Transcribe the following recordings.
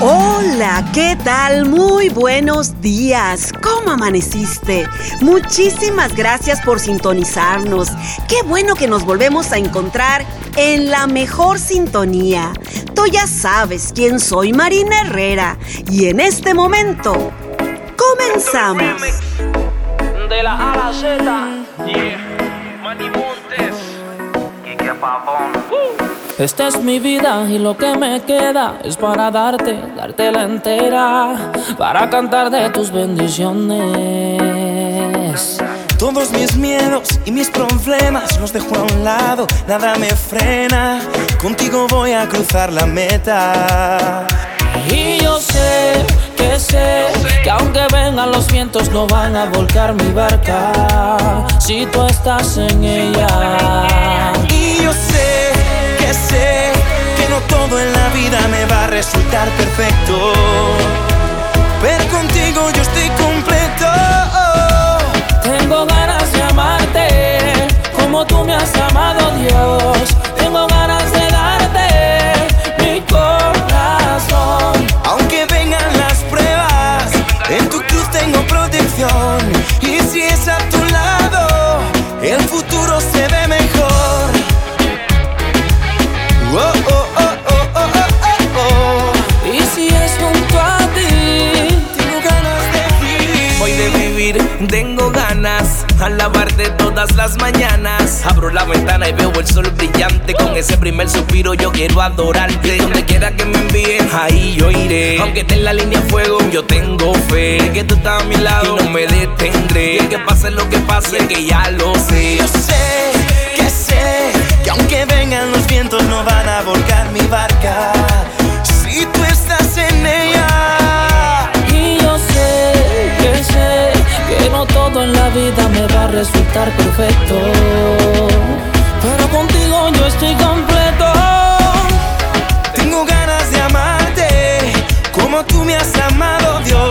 Hola, ¿qué tal? Muy buenos días. ¿Cómo amaneciste? Muchísimas gracias por sintonizarnos. Qué bueno que nos volvemos a encontrar en la mejor sintonía. Tú ya sabes quién soy, Marina Herrera. Y en este momento, comenzamos. De la A a la Z. Yeah. Manny Montes. Y que pavón. Esta es mi vida y lo que me queda es para darte, darte la entera, para cantar de tus bendiciones. Todos mis miedos y mis problemas los dejo a un lado, nada me frena, contigo voy a cruzar la meta. Y yo sé que sé que aunque vengan los vientos no van a volcar mi barca si tú estás en ella. Va todas las mañanas. Abro la ventana y veo el sol brillante. Con ese primer suspiro yo quiero adorarte. Donde quiera que me envíen, ahí yo iré. Aunque esté en la línea de fuego, yo tengo fe. Que tú estás a mi lado y no me detendré. Que pase lo que pase, que ya lo sé, resultar perfecto. Pero contigo yo estoy completo. Tengo ganas de amarte como tú me has amado, Dios.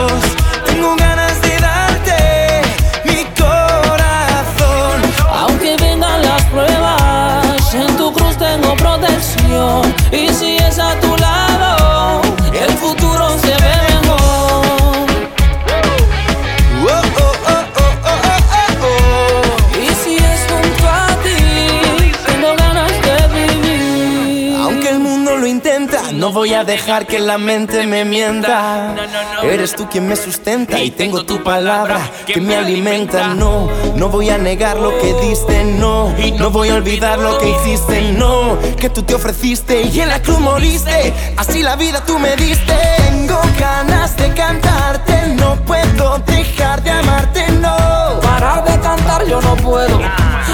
Voy a dejar que la mente me mienta. Eres tú quien me sustenta y tengo tu palabra que me alimenta. No, no voy a negar lo que diste, no. No voy a olvidar lo que hiciste, no. Que tú te ofreciste y en la cruz moriste. Así la vida tú me diste. Tengo ganas de cantarte, no puedo dejar de amarte, no. Parar de cantar yo no puedo.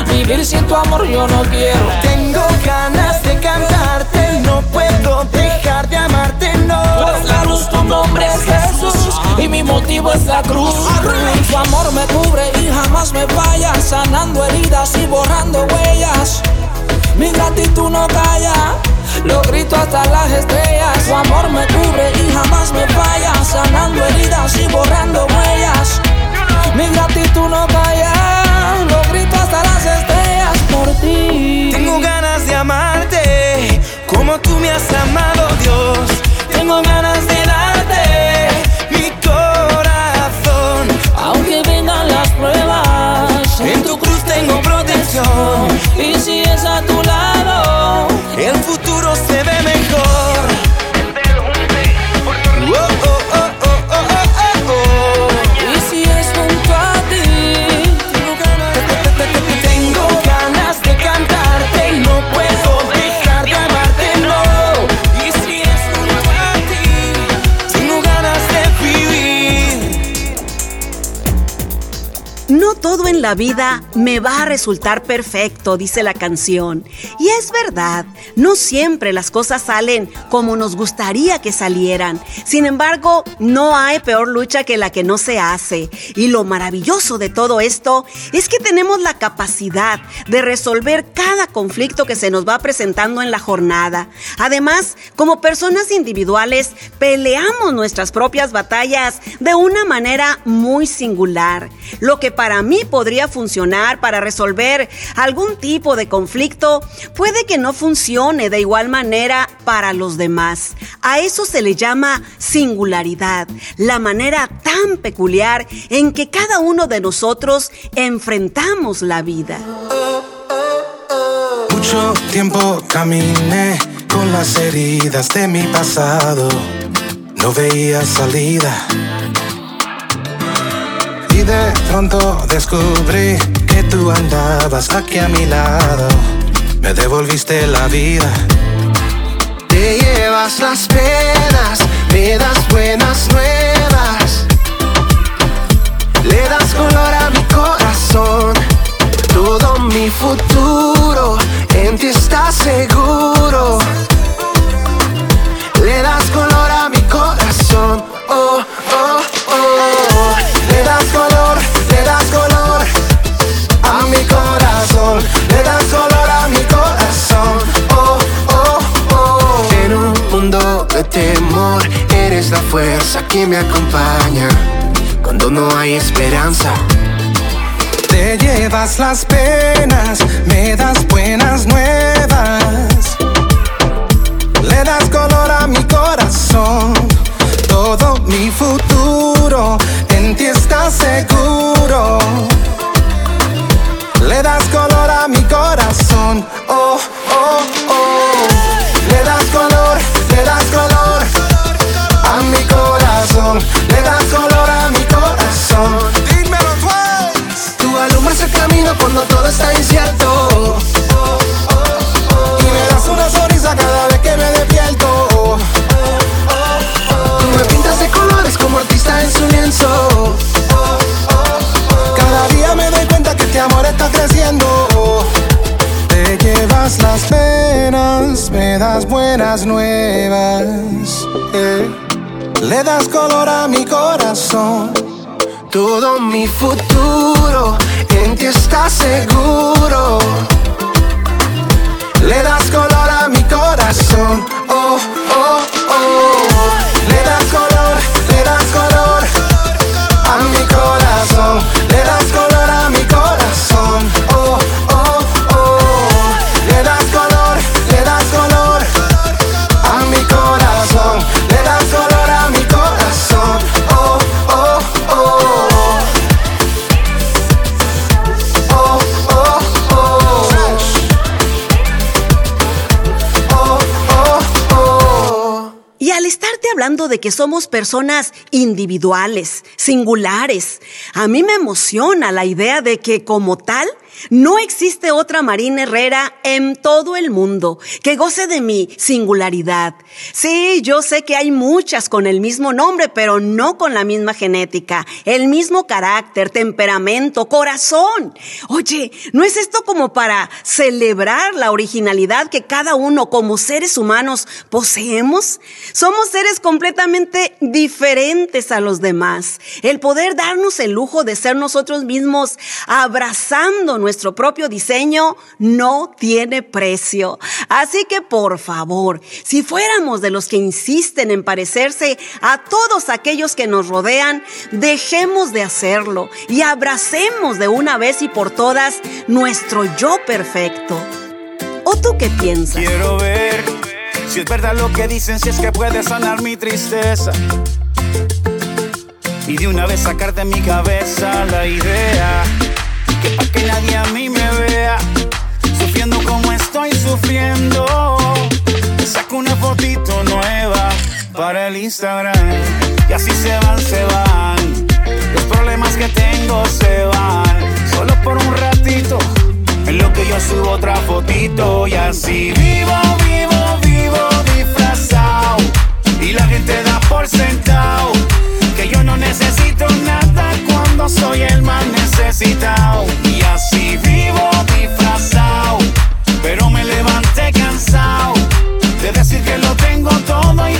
Vivir sin tu amor yo no quiero. Tengo tu nombre es Jesús y mi motivo es la cruz. Tu amor me cubre y jamás me falla, sanando heridas y borrando huellas. Mi gratitud no calla, lo grito hasta las estrellas. Tu amor me cubre y jamás me falla, sanando heridas y borrando huellas. Mi gratitud no calla, lo grito hasta las estrellas por ti. Tengo ganas de amarte como tú me has amado, Dios. Tengo ganas de darte vida me va a resultar perfecto, dice la canción. Y es verdad, no siempre las cosas salen como nos gustaría que salieran. Sin embargo, no hay peor lucha que la que no se hace. Y lo maravilloso de todo esto es que tenemos la capacidad de resolver cada conflicto que se nos va presentando en la jornada. Además, como personas individuales, peleamos nuestras propias batallas de una manera muy singular. Lo que para mí podría funcionar para resolver algún tipo de conflicto, puede que no funcione de igual manera para los demás. A eso se le llama singularidad, la manera tan peculiar en que cada uno de nosotros enfrentamos la vida. Mucho tiempo caminé con las heridas de mi pasado. No veía salida. De pronto descubrí que tú andabas aquí a mi lado. Me devolviste la vida. Te llevas las penas, me das buenas nuevas. Le das color a mi corazón. Todo mi futuro en ti está seguro. Que me acompaña. Cuando no hay esperanza. Te llevas las penas, me das buenas nuevas. Le das color a mi corazón. Todo mi futuro en ti está seguro. Le das color a mi corazón. Oh. Nuevas. eh. Le das color a mi corazón. Todo mi futuro en ti está seguro. Le das color a mi corazón. Oh. Hablando de que somos personas individuales, singulares, a mí me emociona la idea de que como tal no existe otra Marina Herrera en todo el mundo que goce de mi singularidad. Sí, yo sé que hay muchas con el mismo nombre, pero no con la misma genética, el mismo carácter, temperamento, corazón. Oye, ¿no es esto como para celebrar la originalidad que cada uno como seres humanos poseemos? Somos seres completamente diferentes a los demás. El poder darnos el lujo de ser nosotros mismos abrazando nuestro propio diseño no tiene precio. Así que por favor, si fuéramos de los que insisten en parecerse a todos aquellos que nos rodean, dejemos de hacerlo y abracemos de una vez y por todas nuestro yo perfecto. ¿O tú qué piensas? Quiero ver si es verdad lo que dicen, si es que puede sanar mi tristeza. Y de una vez sacar de mi cabeza la idea que pa' que nadie a mí me vea sufriendo como estoy sufriendo. Saco una fotito nueva para el Instagram y así se van, se van. Los problemas que tengo se van solo por un ratito. En lo que yo subo otra fotito y así vivo, vivo, vivo disfrazado. Y la gente da por sentado que yo no necesito nada cuando soy el más necesitado. Y así vivo disfrazado, pero me levanté cansado de decir que lo tengo todo y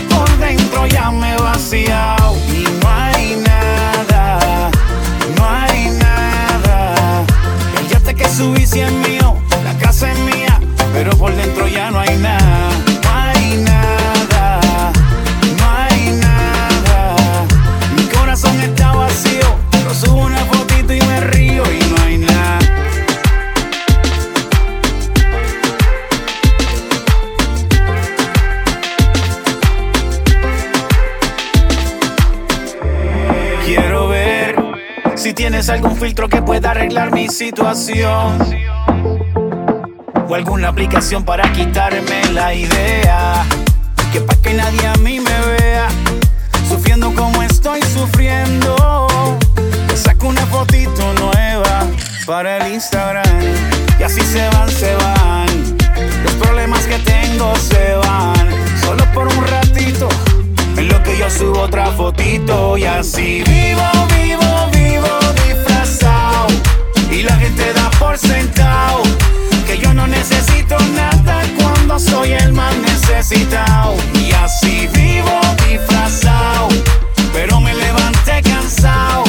O alguna aplicación para quitarme la idea. Que pa' que nadie a mí me vea. Sufriendo como estoy sufriendo. Te saco una fotito nueva para el Instagram. Y así se van, se van. Los problemas que tengo se van. Solo por un ratito. En lo que yo subo otra fotito. Y así vivo, Y la gente da por sentado. Que yo no necesito nada cuando soy el más necesitado. Y así vivo disfrazado. Pero me levanté cansado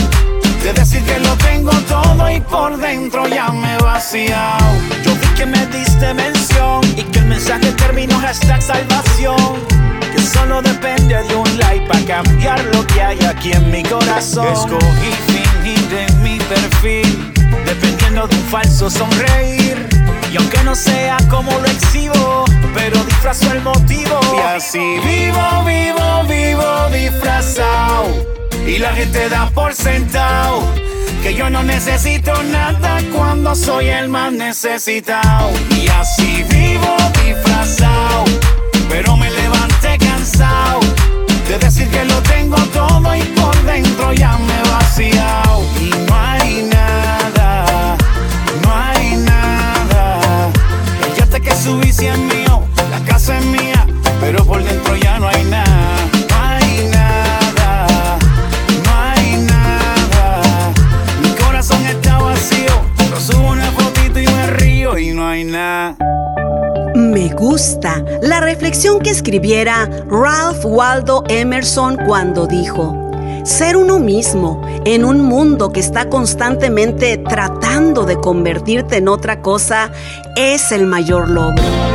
de decir que lo tengo todo y por dentro ya me he vaciado. Yo vi que me diste mención y que el mensaje terminó hashtag salvación. Que solo depende de un like para cambiar lo que hay aquí en mi corazón. Escogí fingir en mi perfil, de un falso sonreír. Y aunque no sea como lo exhibo, pero disfrazo el motivo. Y así vivo, vivo, vivo disfrazado y la gente da por sentado que yo no necesito nada cuando soy el más necesitado. Y así escribiera Ralph Waldo Emerson cuando dijo, ser uno mismo en un mundo que está constantemente tratando de convertirte en otra cosa es el mayor logro.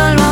solo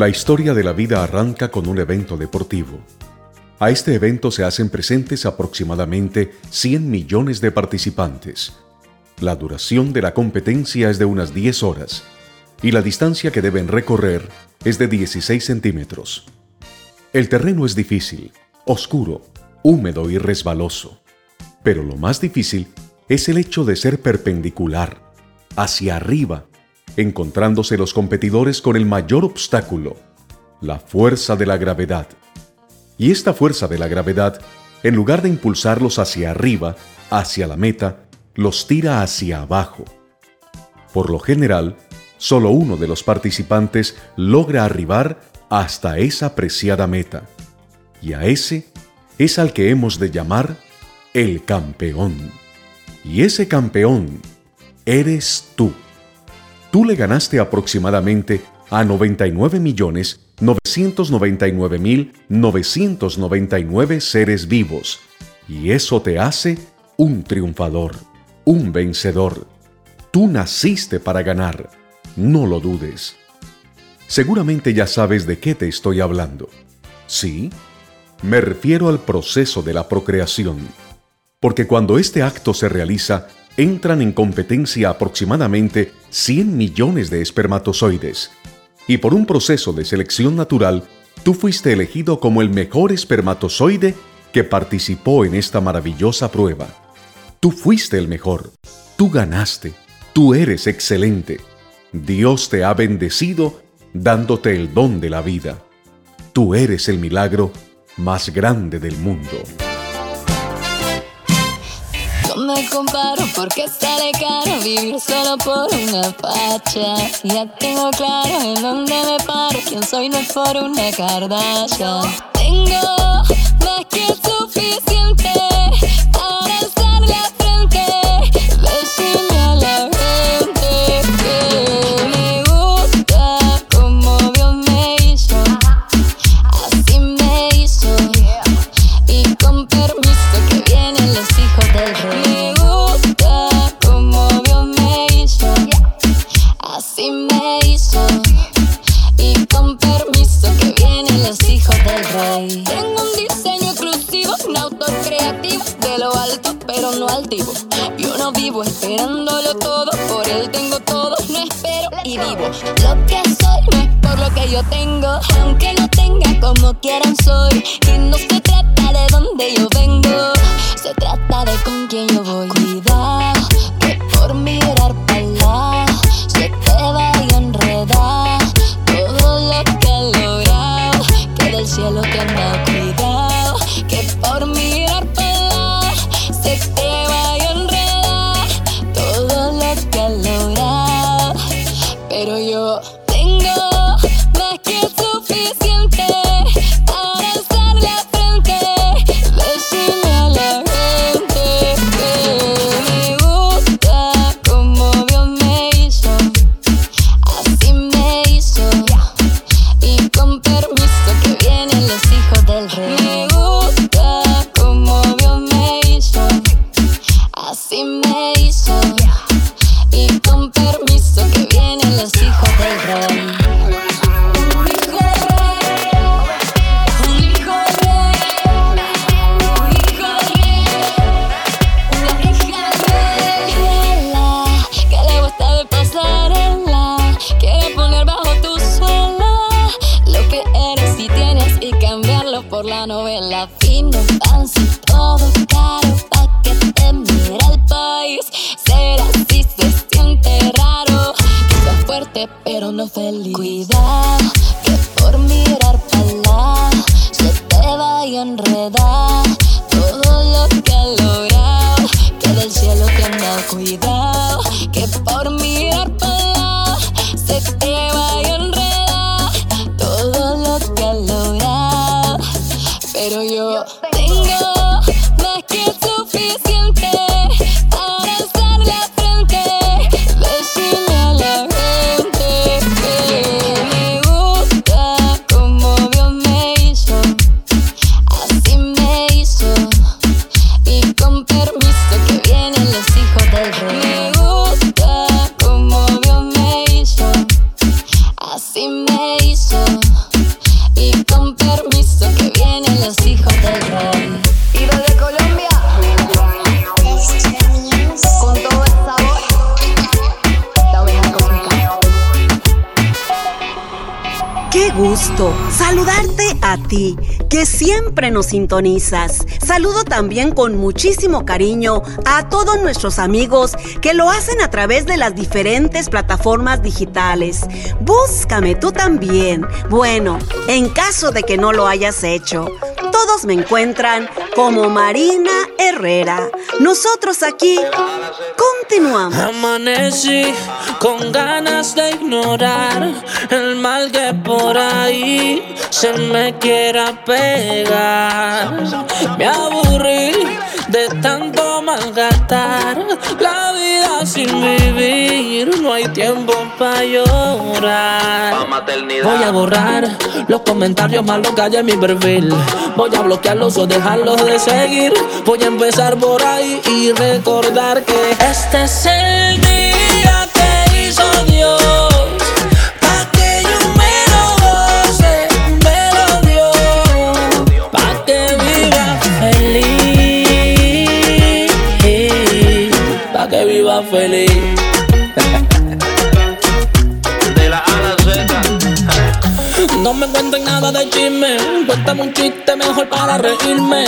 La historia de la vida arranca con un evento deportivo. A este evento se hacen presentes aproximadamente 100 millones de participantes. La duración de la competencia es de unas 10 horas y la distancia que deben recorrer es de 16 centímetros. El terreno es difícil, oscuro, húmedo y resbaloso. Pero lo más difícil es el hecho de ser perpendicular, hacia arriba, encontrándose los competidores con el mayor obstáculo, la fuerza de la gravedad. Y esta fuerza de la gravedad, en lugar de impulsarlos hacia arriba, hacia la meta, los tira hacia abajo. Por lo general, solo uno de los participantes logra arribar hasta esa preciada meta. Y a ese es al que hemos de llamar el campeón. Y ese campeón eres tú. Tú le ganaste aproximadamente a 99.999.999 seres vivos. Y eso te hace un triunfador, un vencedor. Tú naciste para ganar. No lo dudes. Seguramente ya sabes de qué te estoy hablando. ¿Sí? Me refiero al proceso de la procreación. Porque cuando este acto se realiza, entran en competencia aproximadamente 100 millones de espermatozoides. Y por un proceso de selección natural, tú fuiste elegido como el mejor espermatozoide que participó en esta maravillosa prueba. Tú fuiste el mejor. Tú ganaste. Tú eres excelente. Dios te ha bendecido dándote el don de la vida. Tú eres el milagro más grande del mundo. Me comparo porque sale caro vivir solo por una facha. Ya tengo claro en dónde me paro. Quién soy no es por una Kardashian. Tengo más que suficiente pero no feliz. Cuidado que por mirar para lado se te vaya a enredar. Todo lo que he logrado que del cielo te han dado cuidado. Que por mirar para se te vaya a enredar. Todo lo que he logrado pero yo saludarte a ti, que siempre nos sintonizas. Saludo también con muchísimo cariño a todos nuestros amigos que lo hacen a través de las diferentes plataformas digitales. Búscame tú también. Bueno, en caso de que no lo hayas hecho, todos me encuentran como Marina Herrera. Nosotros aquí continuamos. Amanecí con ganas de ignorar el mal que por ahí se me quiera pegar. Me aburrí de tanto malgastar la vida sin vivir. No hay tiempo para llorar. Voy a borrar los comentarios malos que hay en mi perfil. Voy a bloquearlos o dejarlos de seguir. Voy a empezar por ahí y recordar que este es el cuenten nada de chisme, cuéntame un chiste mejor para reírme.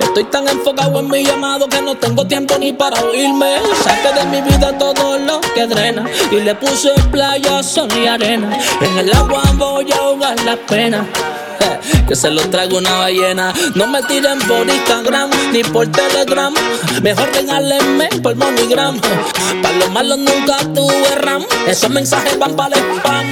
Estoy tan enfocado en mi llamado que no tengo tiempo ni para oírme. Saqué de mi vida todo lo que drena y le puse playa, sol y arena. En el agua voy a ahogar la pena. Que se lo traigo una ballena. No me tiren por Instagram ni por Telegram. Mejor regálenme por MoneyGram. Para los malos nunca tuve RAM. Esos mensajes van para el spam.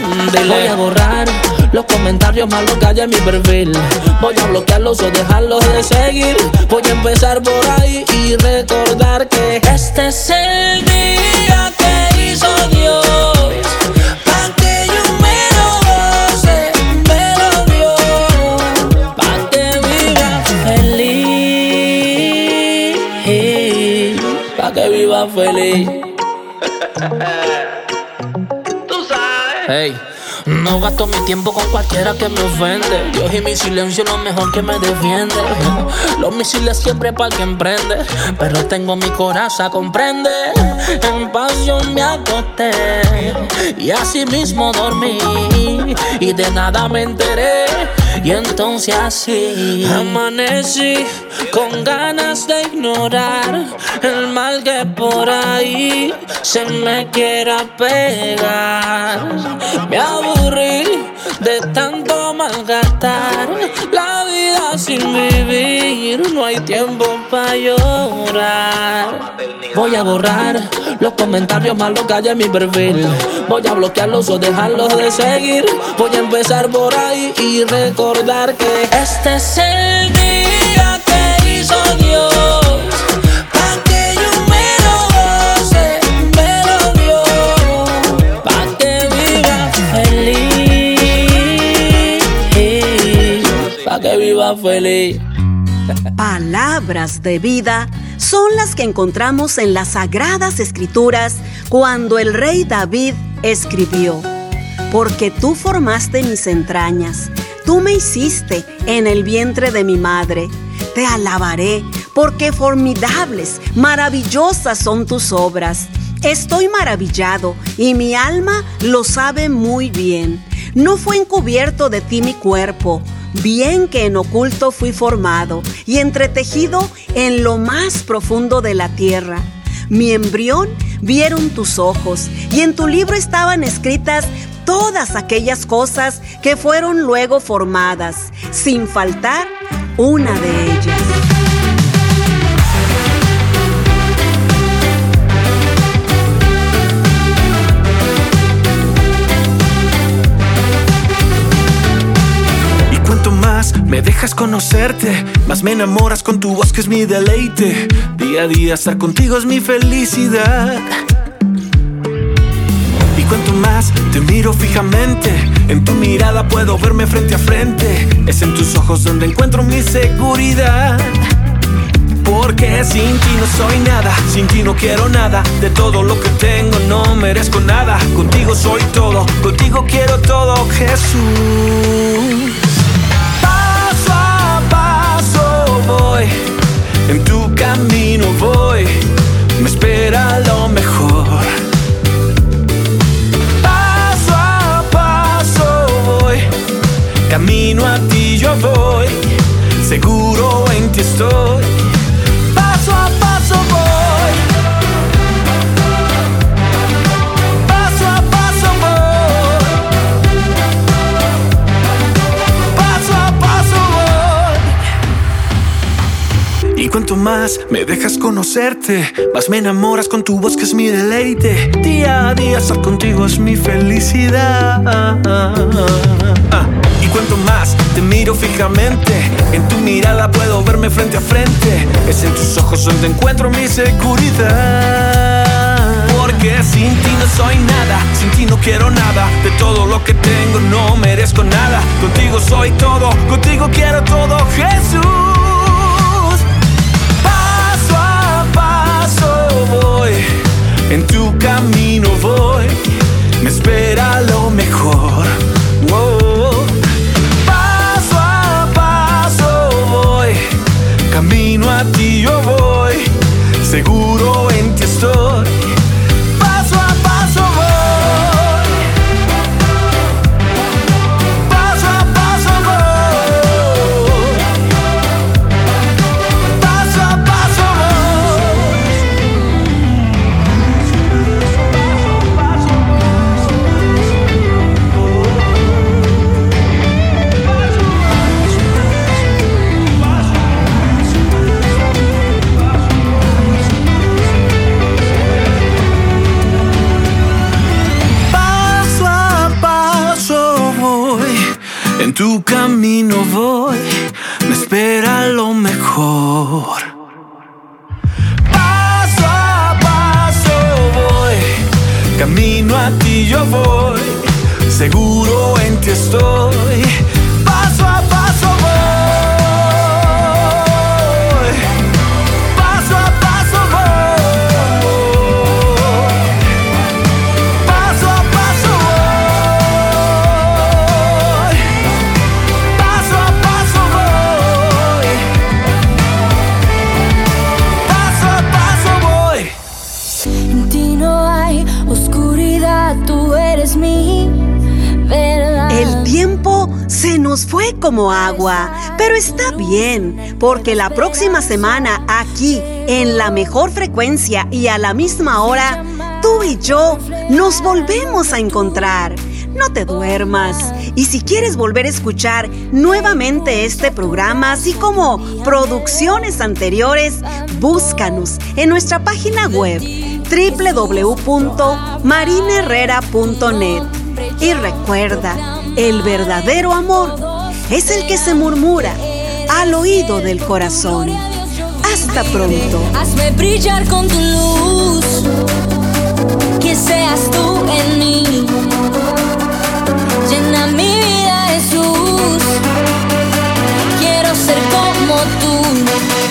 Voy a borrar los comentarios malos que hay en mi perfil. Voy a bloquearlos o dejarlos de seguir. Voy a empezar por ahí y recordar que este es el No gasto mi tiempo con cualquiera que me ofende. Dios y mi silencio es lo mejor que me defiende. Los misiles siempre para el que. Pero tengo mi coraza, comprende. En pasión me acosté. Y así mismo dormí. Y de nada me enteré. Y entonces así amanecí con ganas de ignorar el mal que por ahí se me quiera pegar. Me aburrí de tanto malgastar la vida sin vivir. No hay tiempo para llorar. Voy a borrar los comentarios malos que hay en mi perfil. Voy a bloquearlos o dejarlos de seguir. Voy a empezar por ahí y recordar que este es el día que hizo Dios. Pa' que yo me lo goce, me lo dio. Pa' que viva feliz. Pa' que viva feliz. Palabras de vida son las que encontramos en las sagradas escrituras cuando el rey David escribió, porque tú formaste mis entrañas, tú me hiciste en el vientre de mi madre, te alabaré, porque formidables, maravillosas son tus obras. Estoy maravillado y mi alma lo sabe muy bien. No fue encubierto de ti mi cuerpo, bien que en oculto fui formado y entretejido en lo más profundo de la tierra. Mi embrión vieron tus ojos y en tu libro estaban escritas todas aquellas cosas que fueron luego formadas, sin faltar una de ellas. Me dejas conocerte, más me enamoras con tu voz que es mi deleite. Día a día estar contigo es mi felicidad. Y cuanto más te miro fijamente, en tu mirada puedo verme frente a frente. Es en tus ojos donde encuentro mi seguridad. Porque sin ti no soy nada, sin ti no quiero nada. De todo lo que tengo no merezco me dejas conocerte, más me enamoras con tu voz que es mi deleite. Día a día estar contigo es mi felicidad. Ah, Y cuanto más te miro fijamente, en tu mirada puedo verme frente a frente. Es en tus ojos donde encuentro mi seguridad. Porque sin ti no soy nada, sin ti no quiero nada. De todo lo que tengo no merezco nada. Contigo soy todo, contigo quiero todo, Jesús. En tu camino voy, me espera lo mejor. Wow. Paso a paso voy, camino a ti yo voy, seguro en ti estoy. Tu camino voy, me espera lo mejor. Paso a paso voy, camino a ti yo voy, seguro en ti estoy. Agua, pero está bien, porque la próxima semana aquí, en la mejor frecuencia y a la misma hora, tú y yo nos volvemos a encontrar. No te duermas. Y si quieres volver a escuchar nuevamente este programa, así como producciones anteriores, búscanos en nuestra página web www.marineherrera.net. Y recuerda, el verdadero amor es el que se murmura al oído del corazón. Hasta pronto. Hazme brillar con tu luz, que seas tú en mí. Llena mi vida, Jesús. Quiero ser como tú.